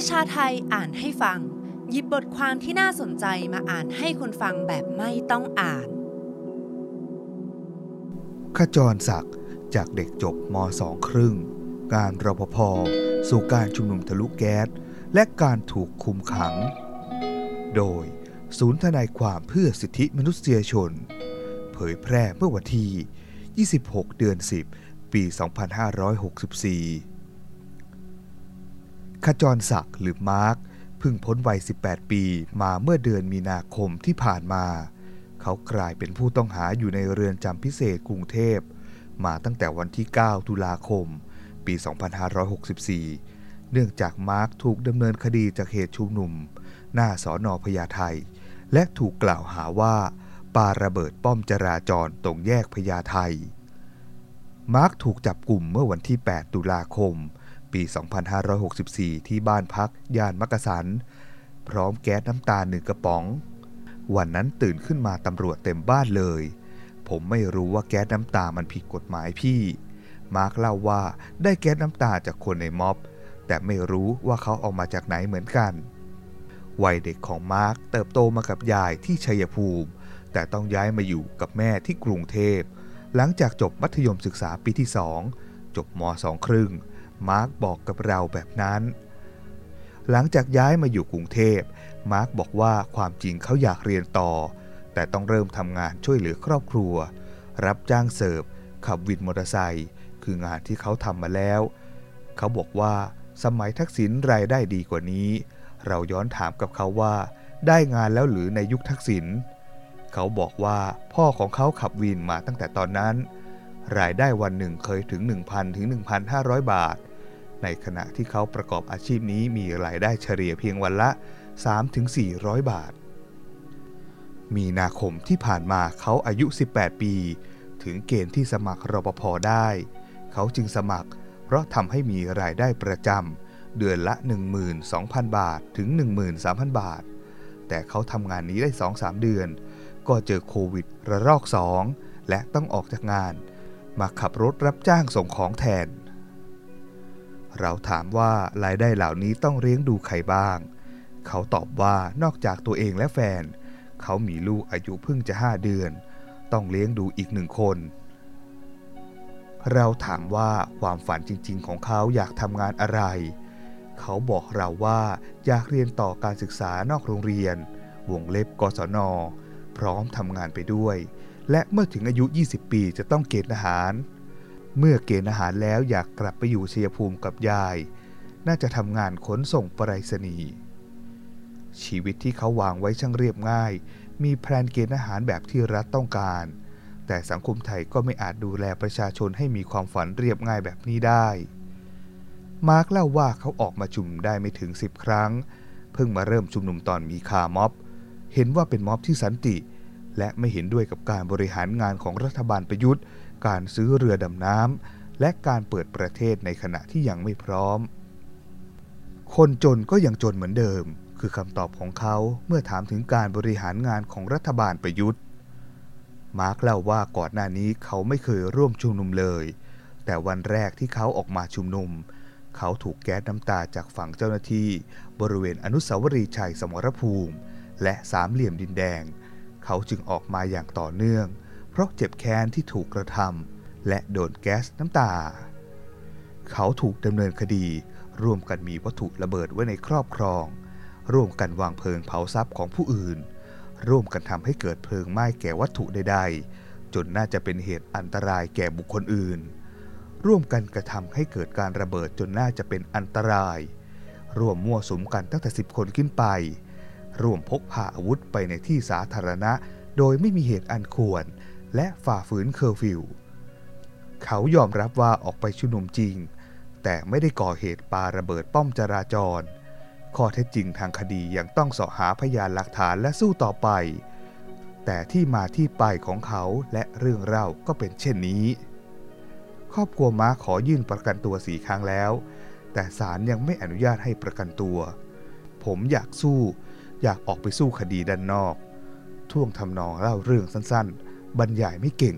ประชาไทยอ่านให้ฟัง หยิบบทความที่น่าสนใจมาอ่านให้คนฟังแบบไม่ต้องอ่าน ขจรศักดิ์จากเด็กจบม .2 ครึ่ง การรปภสู่การชุมนุมทะลุแก๊ส และการถูกคุมขัง โดยศูนย์ทนายความเพื่อสิทธิมนุษยชน เผยแพร่เมื่อวันที่ 26 เดือน 10 ปี 2564 ขจรศักดิ์หรือมาร์คเพิ่งพ้นวัย 18 ปีมาเมื่อเดือนมีนาคมที่ผ่านมา เขากลายเป็นผู้ต้องหาอยู่ในเรือนจำพิเศษกรุงเทพ มาตั้งแต่วันที่ 9 ตุลาคม ปี 2564 เนื่องจากมาร์คถูกดำเนินคดีจากเหตุชุมนุม หน้าสอนอพญาไทและถูกกล่าวหาว่าปาระเบิดป้อมจราจรตรงแยกพญาไทมาร์คถูกจับกลุ่มเมื่อวันที่ 8 ตุลาคม ปี 2564 ที่บ้านพักย่านมักกะสัน พร้อมแก๊สน้ำตาหนึ่งกระป๋อง วันนั้นตื่นขึ้นมาตำรวจเต็มบ้านเลย ผมไม่รู้ว่าแก๊สน้ำตามันผิดกฎหมายพี่ มาร์คเล่าว่าได้แก๊สน้ำตาจากคนในม็อบ แต่ไม่รู้ว่าเขาเอามาจากไหนเหมือนกัน วัยเด็กของมาร์คเติบโตมากับยายที่ชัยภูมิ แต่ต้องย้ายมาอยู่กับแม่ที่กรุงเทพหลังจากจบมัธยมศึกษาปีที่สองจบมสองครึ่ง มาร์คบอกกับเราแบบนั้น หลังจากย้ายมาอยู่กรุงเทพ มาร์คบอกว่าความจริงเขาอยากเรียนต่อ แต่ต้องเริ่มทำงานช่วยเหลือครอบครัว รับจ้างเสิร์ฟ ขับวินมอเตอร์ไซค์ คืองานที่เขาทำมาแล้ว เขาบอกว่าสมัยทักษิณรายได้ดีกว่านี้ เราย้อนถามกับเขาว่า ได้งานแล้วหรือในยุคทักษิณ เขาบอกว่าพ่อของเขาขับวินมาตั้งแต่ตอนนั้น รายได้วันหนึ่งเคยถึง 1,000 ถึง 1,500 บาท ในขณะที่เขาประกอบอาชีพนี้มีรายได้เฉลี่ยเพียงวันละ 3-400 บาท มีนาคมที่ผ่านมาเขาอายุ 18 ปี ถึงเกณฑ์ที่สมัครรปภได้ เขาจึงสมัคร เพราะทำให้มีรายได้ประจำเดือนละ 12,000 บาทถึง 13,000 บาท แต่เขาทำงานนี้ได้ 2-3 เดือน ก็เจอโควิดระลอก 2 และต้องออกจากงาน มาขับรถรับจ้างส่งของแทน เราถามว่ารายได้เหล่านี้ต้องเลี้ยงดูใครบ้าง เขาตอบว่านอกจากตัวเองและแฟน เขามีลูกอายุเพิ่งจะ5เดือน ต้องเลี้ยงดูอีกหนึ่งคน เราถามว่าความฝันจริง ๆ ของเขาอยากทำงานอะไร เขาบอกเราว่าอยากเรียนต่อการศึกษานอกโรงเรียน วงเล็บกศน พร้อมทำงานไปด้วย และเมื่อถึงอายุ 20 ปีจะต้องเกณฑ์ทหาร เมื่อเกณฑ์ทหารแล้วอยากกลับไปอยู่ชัยภูมิกับยาย น่าจะทำงานขนส่งไปรษณีย์ชีวิตที่เขาวางไว้ช่างเรียบง่าย มีแพลนเกณฑ์ทหารแบบที่รัฐต้องการ แต่สังคมไทยก็ไม่อาจดูแลประชาชนให้มีความฝันเรียบง่ายแบบนี้ได้ มาร์กเล่าว่าเขาออกมาชุมนุมได้ไม่ถึง 10 ครั้ง เพิ่งมาเริ่มชุมนุมตอนมีคาร์ม็อบ เห็นว่าเป็นม็อบที่สันติ และไม่เห็นด้วยกับการบริหารงานของรัฐบาลประยุทธ์ การซื้อเรือดำน้ำและการเปิดประเทศในขณะที่ยังไม่พร้อม คนจนก็ยังจนเหมือนเดิม คือคำตอบของเขาเมื่อถามถึงการบริหารงานของรัฐบาลประยุทธ์ มาร์กเล่าว่าก่อนหน้านี้เขาไม่เคยร่วมชุมนุมเลย แต่วันแรกที่เขาออกมาชุมนุม เขาถูกแก๊สน้ำตาจากฝั่งเจ้าหน้าที่ บริเวณอนุสาวรีย์ชัยสมรภูมิ และสามเหลี่ยมดินแดง เขาจึงออกมาอย่างต่อเนื่อง เพราะเจ็บแค้นที่ถูกกระทำและโดนแก๊สน้ำตา เขาถูกดำเนินคดี ร่วมกันมีวัตถุระเบิดไว้ในครอบครอง ร่วมกันวางเพลิงเผาทรัพย์ของผู้อื่น ร่วมกันทำให้เกิดเพลิงไหม้แก่วัตถุใดๆ จนน่าจะเป็นเหตุอันตรายแก่บุคคลอื่น ร่วมกันกระทำให้เกิดการระเบิดจนน่าจะเป็นอันตราย ร่วมมั่วสุมกันตั้งแต่สิบคนขึ้นไป ร่วมพกพาอาวุธไปในที่สาธารณะ โดยไม่มีเหตุอันควร และฝ่าฝืนเคอร์ฟิว เขายอมรับว่าออกไปชุมนุมจริง แต่ไม่ได้ก่อเหตุปาระเบิดป้อมจราจร ข้อเท็จจริงทางคดียังต้องเสาะหาพยานหลักฐานและสู้ต่อไป แต่ที่มาที่ไปของเขาและเรื่องเล่าก็เป็นเช่นนี้ ครอบครัวม้าขอยื่นประกันตัวสีครั้งแล้ว แต่ศาลยังไม่อนุญาตให้ประกันตัวผมอยากสู้ อยากออกไปสู้คดีด้านนอก ท่วงทำนองเล่าเรื่องสั้นๆ บรรยายไม่เก่ง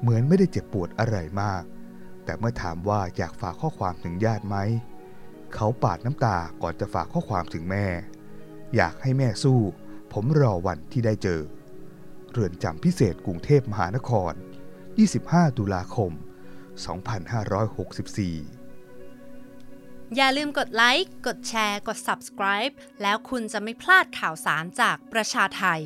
เหมือนไม่ได้เจ็บปวดอะไรมาก แต่เมื่อถามว่าอยากฝากข้อความถึงญาติไหม เขาปาดน้ำตาก่อนจะฝากข้อความถึงแม่ อยากให้แม่สู้ ผมรอวันที่ได้เจอ เรือนจำพิเศษกรุงเทพมหานคร 25 ตุลาคม 2564 อย่าลืมกดไลค์ กดแชร์ กด subscribe แล้วคุณจะไม่พลาดข่าวสารจากประชาไทย